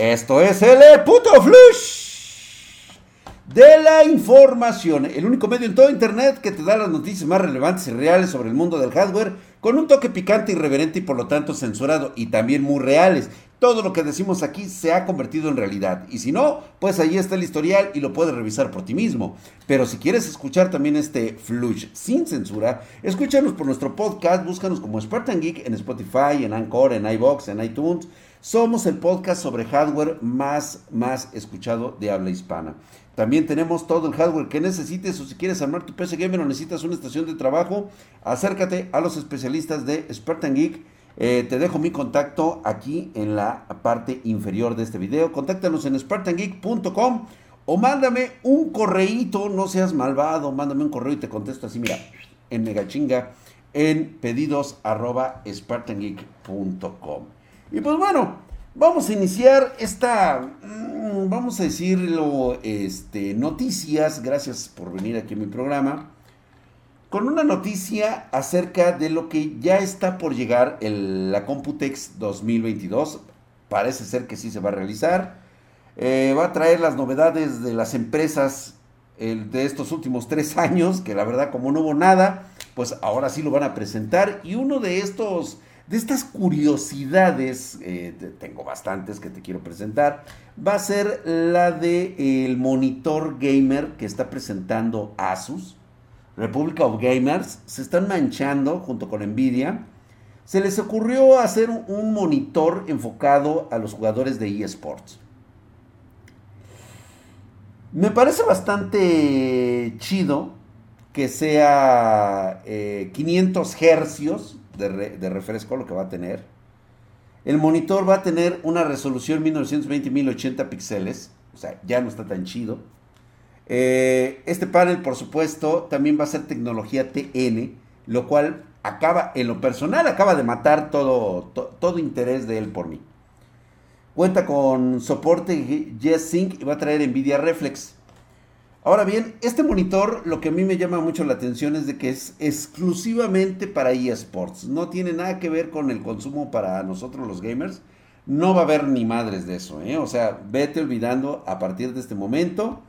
Esto es el puto flush de la información, el único medio en todo internet que te da las noticias más relevantes y reales sobre el mundo del hardware, con un toque picante, irreverente y por lo tanto censurado, y también muy reales. Todo lo que decimos aquí se ha convertido en realidad, y si no, pues ahí está el historial y lo puedes revisar por ti mismo. Pero si quieres escuchar también este flush sin censura, escúchanos por nuestro podcast, búscanos como Spartan Geek en Spotify, en Anchor, en iBox, en iTunes somos el podcast sobre hardware más, más escuchado de habla hispana. También tenemos todo el hardware que necesites o si quieres armar tu PC Gamer o necesitas una estación de trabajo, acércate a los especialistas de Spartan Geek. Eh, te dejo mi contacto aquí en la parte inferior de este video. Contáctanos en spartangeek.com o mándame un correíto, no seas malvado, mándame un correo y te contesto así, mira, en megachinga en pedidos. Y pues bueno, vamos a iniciar esta, mm, vamos a decirlo, este, noticias, gracias por venir aquí a mi programa, con una noticia acerca de lo que ya está por llegar la Computex 2022. Parece ser que sí se va a realizar. Eh, va a traer las novedades de las empresas de estos últimos tres años, que la verdad como no hubo nada, pues ahora sí lo van a presentar. Y uno de estos de estas curiosidades, eh, tengo bastantes que te quiero presentar, va a ser la de el monitor gamer que está presentando Asus, Republic of Gamers, se están manchando junto con Nvidia. Se les ocurrió hacer un monitor enfocado a los jugadores de eSports. Me parece bastante chido que sea 500 eh, hercios de, refresco lo que va a tener. El monitor va a tener una resolución 1920-1080 píxeles, o sea, ya no está tan chido. Eh, este panel, por supuesto, también va a ser tecnología TN, lo cual acaba, en lo personal, acaba de matar todo, todo interés de él por mí. Cuenta con soporte G-Sync y va a traer Nvidia Reflex. Ahora bien, este monitor lo que a mí me llama mucho la atención es de que es exclusivamente para eSports. No tiene nada que ver con el consumo para nosotros los gamers. No va a haber ni madres de eso. ¿eh? O sea, vete olvidando a partir de este momento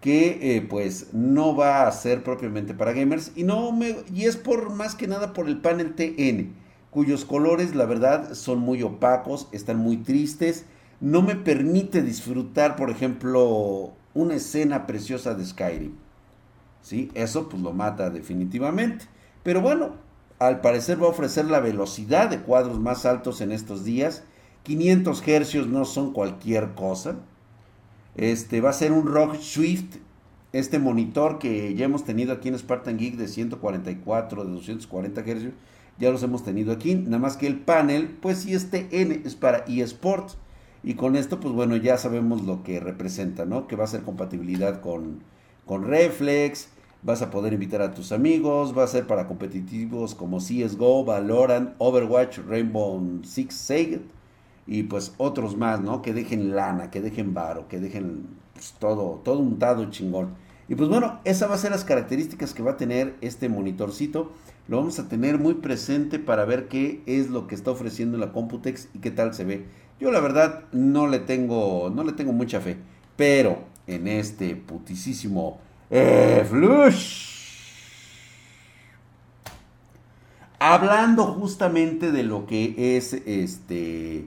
que eh, pues no va a ser propiamente para gamers. Y, no me, y es por más que nada por el panel TN, cuyos colores la verdad son muy opacos, están muy tristes. No me permite disfrutar, por ejemplo, una escena preciosa de Skyrim. ¿Sí? Eso pues lo mata definitivamente. Pero bueno, al parecer va a ofrecer la velocidad de cuadros más altos en estos días. 500 hercios no son cualquier cosa. Este va a ser un Rock Swift, este monitor que ya hemos tenido aquí en Spartan Geek de 144, de 240 hercios, ya los hemos tenido aquí. Nada más que el panel, pues sí, este N es para eSports. Y con esto, pues bueno, ya sabemos lo que representa, ¿no? Que va a ser compatibilidad con, con Reflex, vas a poder invitar a tus amigos, va a ser para competitivos como CSGO, Valorant, Overwatch, Rainbow Six Siege y pues otros más, ¿no? Que dejen lana, que dejen varo, que dejen pues, todo, todo untado chingón. Y pues bueno, esas van a ser las características que va a tener este monitorcito. Lo vamos a tener muy presente para ver qué es lo que está ofreciendo la Computex y qué tal se ve. Yo la verdad no le tengo, no le tengo mucha fe. Pero en este putisísimo eh, flush. Hablando justamente de lo que es este,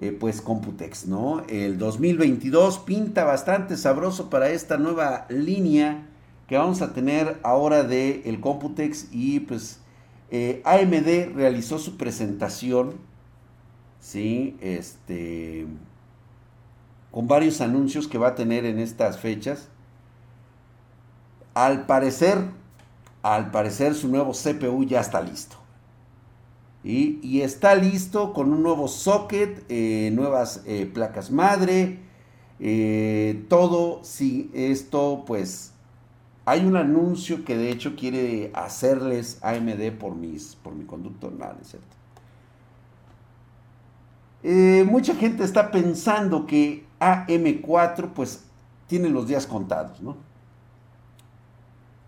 eh, pues Computex, ¿no? El 2022 pinta bastante sabroso para esta nueva línea que vamos a tener ahora de el Computex y pues eh, AMD realizó su presentación ¿sí? Este, con varios anuncios que va a tener en estas fechas. Al parecer, al parecer su nuevo CPU ya está listo. Y, está listo con un nuevo socket, eh, nuevas eh, placas madre, eh, todo, si esto pues hay un anuncio que de hecho quiere hacerles AMD por, mis, por mi conducto, nada, ¿cierto? Eh, mucha gente está pensando que AM4 pues tiene los días contados, ¿no?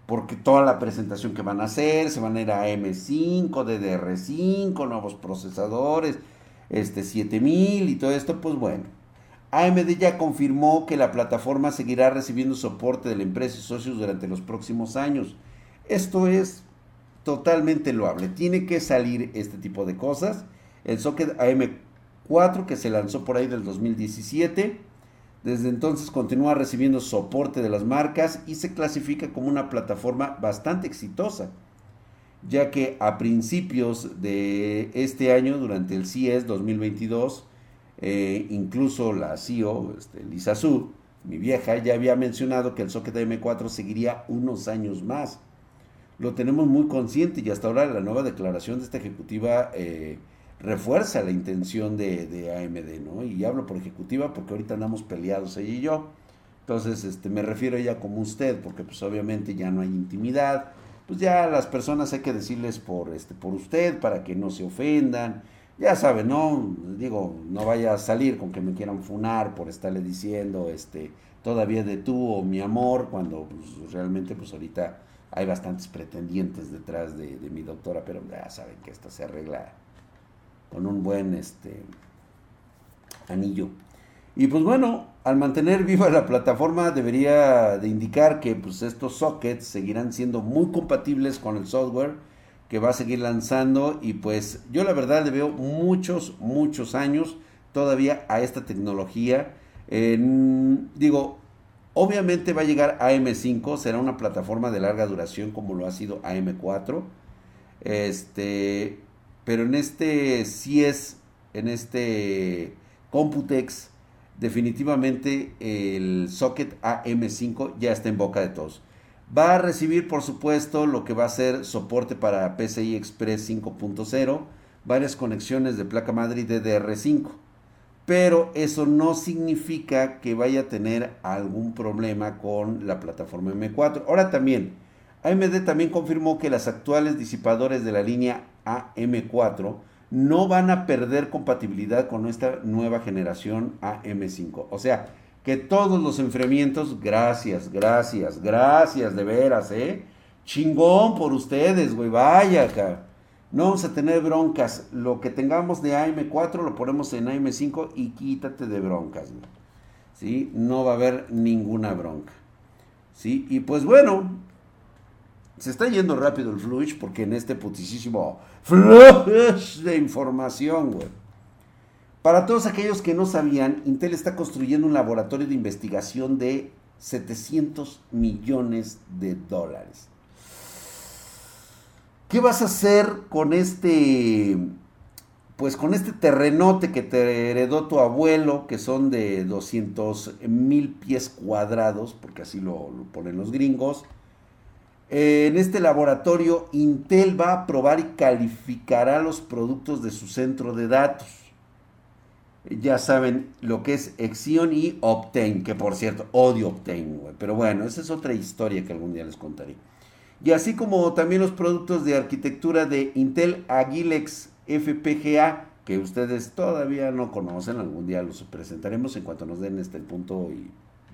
Porque toda la presentación que van a hacer, se van a ir a AM5, DDR5, nuevos procesadores, este 7000 y todo esto, pues bueno. AMD ya confirmó que la plataforma seguirá recibiendo soporte de la empresa y socios durante los próximos años. Esto es totalmente loable. Tiene que salir este tipo de cosas. El socket AM4 que se lanzó por ahí del 2017. Desde entonces continúa recibiendo soporte de las marcas y se clasifica como una plataforma bastante exitosa, ya que a principios de este año, durante el CIES 2022, eh, incluso la CEO, este, Lisa Su, mi vieja, ya había mencionado que el socket AM4 seguiría unos años más lo tenemos muy consciente y hasta ahora la nueva declaración de esta ejecutiva eh, refuerza la intención de, AMD, ¿no? Y hablo por ejecutiva porque ahorita andamos peleados ella y yo. Entonces, este, me refiero a ella como usted, porque pues obviamente ya no hay intimidad. Pues ya las personas hay que decirles por, este, por usted para que no se ofendan. Ya saben, ¿no? Digo, no vaya a salir con que me quieran funar por estarle diciendo, este, todavía de tú o mi amor, cuando pues, realmente pues ahorita hay bastantes pretendientes detrás de, mi doctora, pero ya saben que esto se arregla con un buen este, anillo. Y pues bueno, al mantener viva la plataforma debería de indicar que pues estos sockets seguirán siendo muy compatibles con el software que va a seguir lanzando y pues yo la verdad le veo muchos, muchos años todavía a esta tecnología. digo, Obviamente va a llegar AM5, será una plataforma de larga duración como lo ha sido AM4. Este, pero en este si es, en este Computex, definitivamente el socket AM5 ya está en boca de todos. Va a recibir, por supuesto, lo que va a ser soporte para PCI Express 5.0, varias conexiones de placa madre y DDR5 pero eso no significa que vaya a tener algún problema con la plataforma M4. Ahora también, AMD también confirmó que las actuales disipadores de la línea AM4 no van a perder compatibilidad con nuestra nueva generación AM5. O sea, que todos los enfriamientos, gracias, gracias, gracias, de veras, ¿eh? Chingón por ustedes, güey, vaya. No vamos a tener broncas. Lo que tengamos de AM4 lo ponemos en AM5 y quítate de broncas. ¿Sí? No va a haber ninguna bronca. ¿Sí? Y pues bueno, se está yendo rápido el flush porque en este putisísimo flush de información, güey. Para todos aquellos que no sabían, Intel está construyendo un laboratorio de investigación de 700 millones de dólares. ¿Qué vas a hacer con este, pues con este terrenote que te heredó tu abuelo, que son de 200 mil pies cuadrados, porque así lo, ponen los gringos? En este laboratorio, Intel va a probar y calificará los productos de su centro de datos. Ya saben lo que es Exion y Optane, que por cierto, odio Optane, pero bueno, esa es otra historia que algún día les contaré y así como también los productos de arquitectura de Intel Agilex FPGA, que ustedes todavía no conocen, algún día los presentaremos en cuanto nos den este punto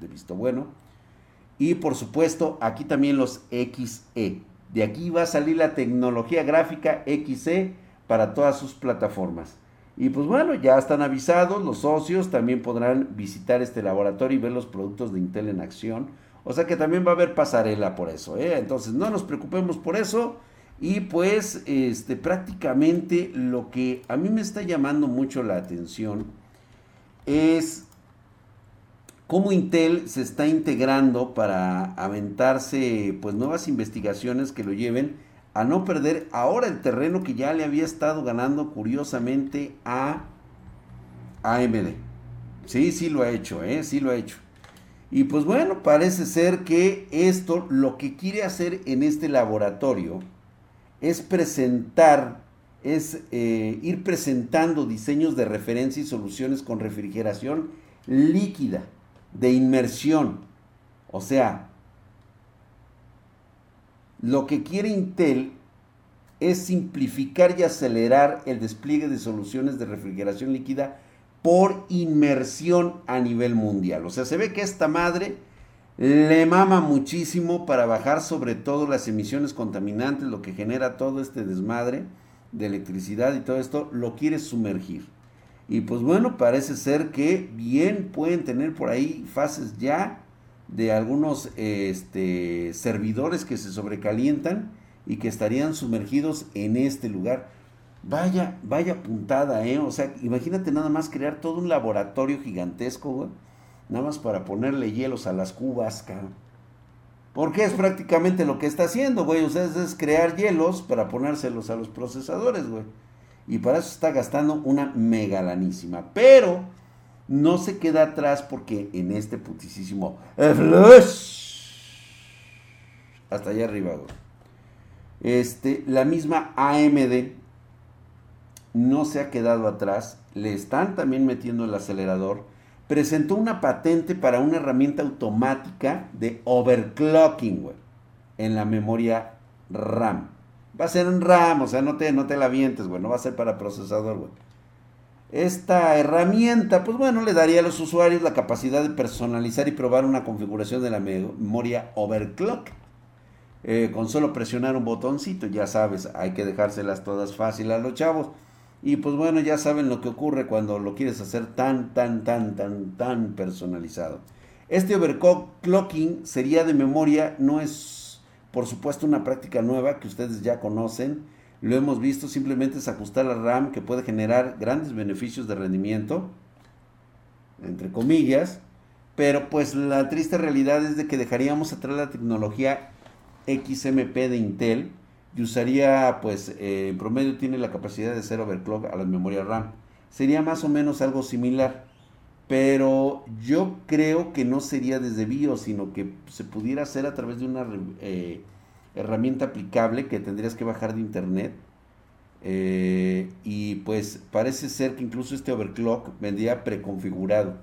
de visto bueno. Y por supuesto, aquí también los XE. De aquí va a salir la tecnología gráfica XE para todas sus plataformas. Y pues bueno, ya están avisados, los socios también podrán visitar este laboratorio y ver los productos de Intel en acción o sea que también va a haber pasarela por eso. ¿eh? Entonces no nos preocupemos por eso. Y pues este, prácticamente lo que a mí me está llamando mucho la atención es cómo Intel se está integrando para aventarse pues nuevas investigaciones que lo lleven a no perder ahora el terreno que ya le había estado ganando curiosamente a AMD. Sí, sí lo ha hecho, ¿eh? sí lo ha hecho. Y pues bueno, parece ser que esto lo que quiere hacer en este laboratorio es presentar, es eh, ir presentando diseños de referencia y soluciones con refrigeración líquida, de inmersión. O sea, lo que quiere Intel es simplificar y acelerar el despliegue de soluciones de refrigeración líquida por inmersión a nivel mundial. O sea, se ve que esta madre le mama muchísimo para bajar sobre todo las emisiones contaminantes, lo que genera todo este desmadre de electricidad y todo esto, lo quiere sumergir. Y pues bueno, parece ser que bien pueden tener por ahí fases ya de algunos este, servidores que se sobrecalientan y que estarían sumergidos en este lugar. Vaya, vaya puntada, ¿eh? O sea, imagínate nada más crear todo un laboratorio gigantesco, güey. Nada más para ponerle hielos a las cubas, cabrón. Porque es prácticamente lo que está haciendo, güey. O sea, es crear hielos para ponérselos a los procesadores, güey. Y para eso está gastando una megalanísima. Pero no se queda atrás porque en este putisísimo hasta allá arriba. Este, la misma AMD no se ha quedado atrás. Le están también metiendo el acelerador. Presentó una patente para una herramienta automática de overclocking, en la memoria RAM. Va a ser en RAM, o sea, no te, no te la vientes, güey, no va a ser para procesador, güey. Esta herramienta, pues bueno, le daría a los usuarios la capacidad de personalizar y probar una configuración de la memoria overclock. Eh, con solo presionar un botoncito, ya sabes, hay que dejárselas todas fácil a los chavos. Y pues bueno, ya saben lo que ocurre cuando lo quieres hacer tan, tan, tan, tan, tan personalizado. Este overclocking sería de memoria, no es por supuesto, una práctica nueva que ustedes ya conocen, lo hemos visto, simplemente es ajustar la RAM que puede generar grandes beneficios de rendimiento, entre comillas, pero pues la triste realidad es de que dejaríamos atrás la tecnología XMP de Intel y usaría, pues eh, en promedio tiene la capacidad de hacer overclock a la memoria RAM. Sería más o menos algo similar, pero yo creo que no sería desde BIOS, sino que se pudiera hacer a través de una eh, herramienta aplicable que tendrías que bajar de internet. Eh, y pues parece ser que incluso este overclock vendría preconfigurado.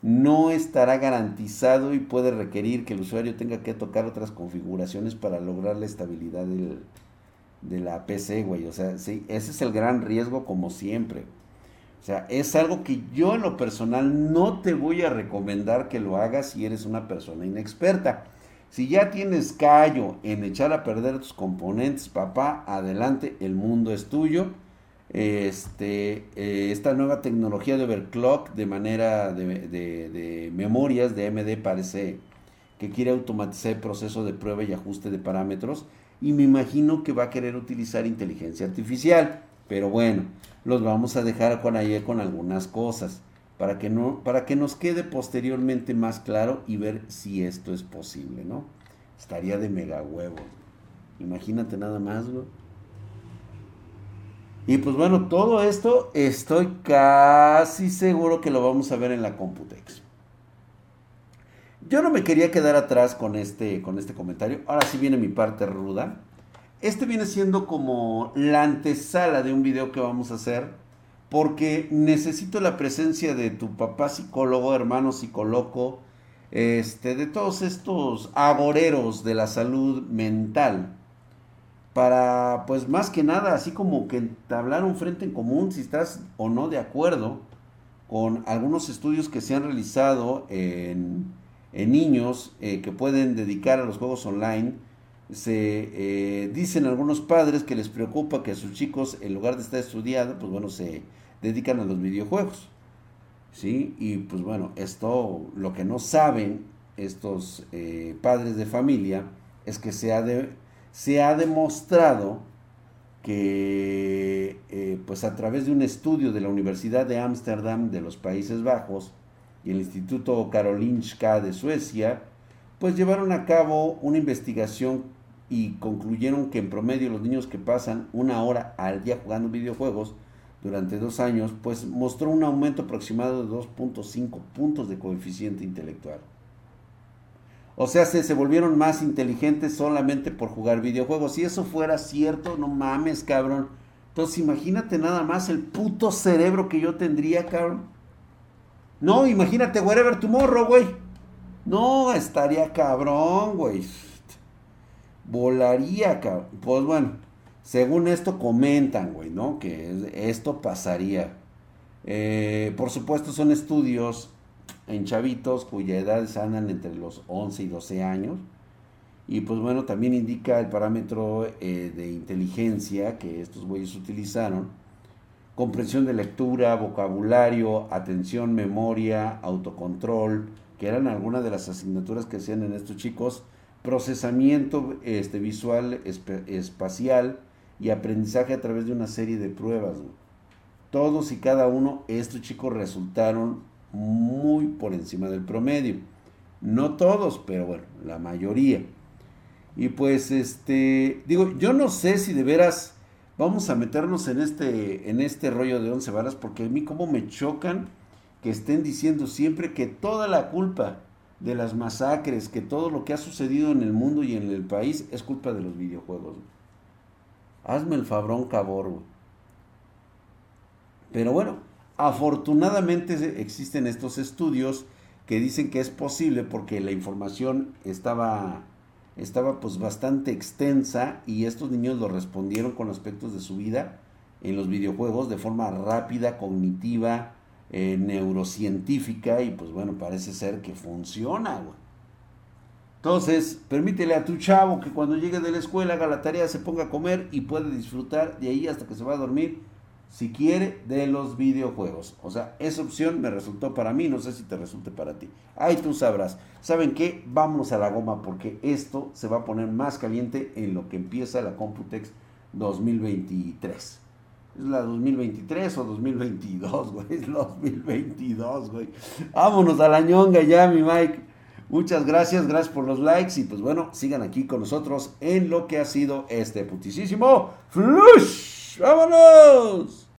No estará garantizado y puede requerir que el usuario tenga que tocar otras configuraciones para lograr la estabilidad de la PC, güey. O sea, sí, ese es el gran riesgo como siempre. O sea, es algo que yo en lo personal no te voy a recomendar que lo hagas si eres una persona inexperta. Si ya tienes callo en echar a perder tus componentes, papá, adelante, el mundo es tuyo. Este, eh, esta nueva tecnología de overclock de manera de, de memorias de AMD parece que quiere automatizar el proceso de prueba y ajuste de parámetros y me imagino que va a querer utilizar inteligencia artificial. Pero bueno, los vamos a dejar con ayer con algunas cosas para que no para que nos quede posteriormente más claro y ver si esto es posible, ¿no? Estaría de mega huevo. Imagínate nada más, güey. Y pues bueno, todo esto estoy casi seguro que lo vamos a ver en la Computex. Yo no me quería quedar atrás con este, con este comentario. Ahora sí viene mi parte ruda. Este viene siendo como la antesala de un video que vamos a hacer porque necesito la presencia de tu papá psicólogo, hermano psicólogo, este, de todos estos agoreros de la salud mental para, pues más que nada, así como que hablar un frente en común, si estás o no de acuerdo con algunos estudios que se han realizado en, niños eh, que pueden dedicar a los juegos online se eh, dicen algunos padres que les preocupa que a sus chicos, en lugar de estar estudiando, pues bueno, se dedican a los videojuegos. ¿Sí? Y pues bueno, esto, lo que no saben estos eh, padres de familia es que se ha, se ha demostrado que eh, pues a través de un estudio de la Universidad de Ámsterdam de los Países Bajos y el Instituto Karolinska de Suecia, pues llevaron a cabo una investigación y concluyeron que en promedio los niños que pasan una hora al día jugando videojuegos durante dos años, pues mostró un aumento aproximado de 2.5 puntos de coeficiente intelectual. O sea, se, se volvieron más inteligentes solamente por jugar videojuegos. Si eso fuera cierto, no mames, cabrón. Entonces imagínate nada más el puto cerebro que yo tendría, cabrón. No, imagínate Wherever Tomorrow, güey. No, estaría cabrón, güey volaría, cabrón. Pues bueno, según esto comentan, güey, ¿no? Que esto pasaría. Eh, por supuesto son estudios en chavitos cuya edad andan entre los 11 y 12 años. Y pues bueno, también indica el parámetro eh, de inteligencia que estos güeyes utilizaron. comprensión de lectura, vocabulario, atención, memoria, autocontrol, que eran algunas de las asignaturas que hacían en estos chicos, procesamiento este, visual, espacial y aprendizaje a través de una serie de pruebas. Todos y cada uno, estos chicos resultaron muy por encima del promedio. No todos, pero bueno, la mayoría. Y pues, este, digo, yo no sé si de veras vamos a meternos en este, en este rollo de once varas, porque a mí como me chocan que estén diciendo siempre que toda la culpa de las masacres, que todo lo que ha sucedido en el mundo y en el país es culpa de los videojuegos. Hazme el fabrón cabor. Pero bueno, afortunadamente existen estos estudios que dicen que es posible porque la información estaba estaba pues bastante extensa y estos niños lo respondieron con aspectos de su vida en los videojuegos de forma rápida, cognitiva, eh, neurocientífica y pues bueno, parece ser que funciona, Entonces, permítele a tu chavo que cuando llegue de la escuela haga la tarea, se ponga a comer y puede disfrutar de ahí hasta que se va a dormir si quiere, de los videojuegos. O sea, esa opción me resultó para mí, no sé si te resulte para ti. Ahí tú sabrás. ¿Saben qué? Vámonos a la goma porque esto se va a poner más caliente en lo que empieza la Computex 2023. ¿Es la 2023 o 2022, güey? Es 2022, güey. Vámonos a la ñonga ya, mi Mike. Muchas gracias, gracias por los likes y pues bueno, sigan aquí con nosotros en lo que ha sido este putisísimo Flush. ¡Vámonos!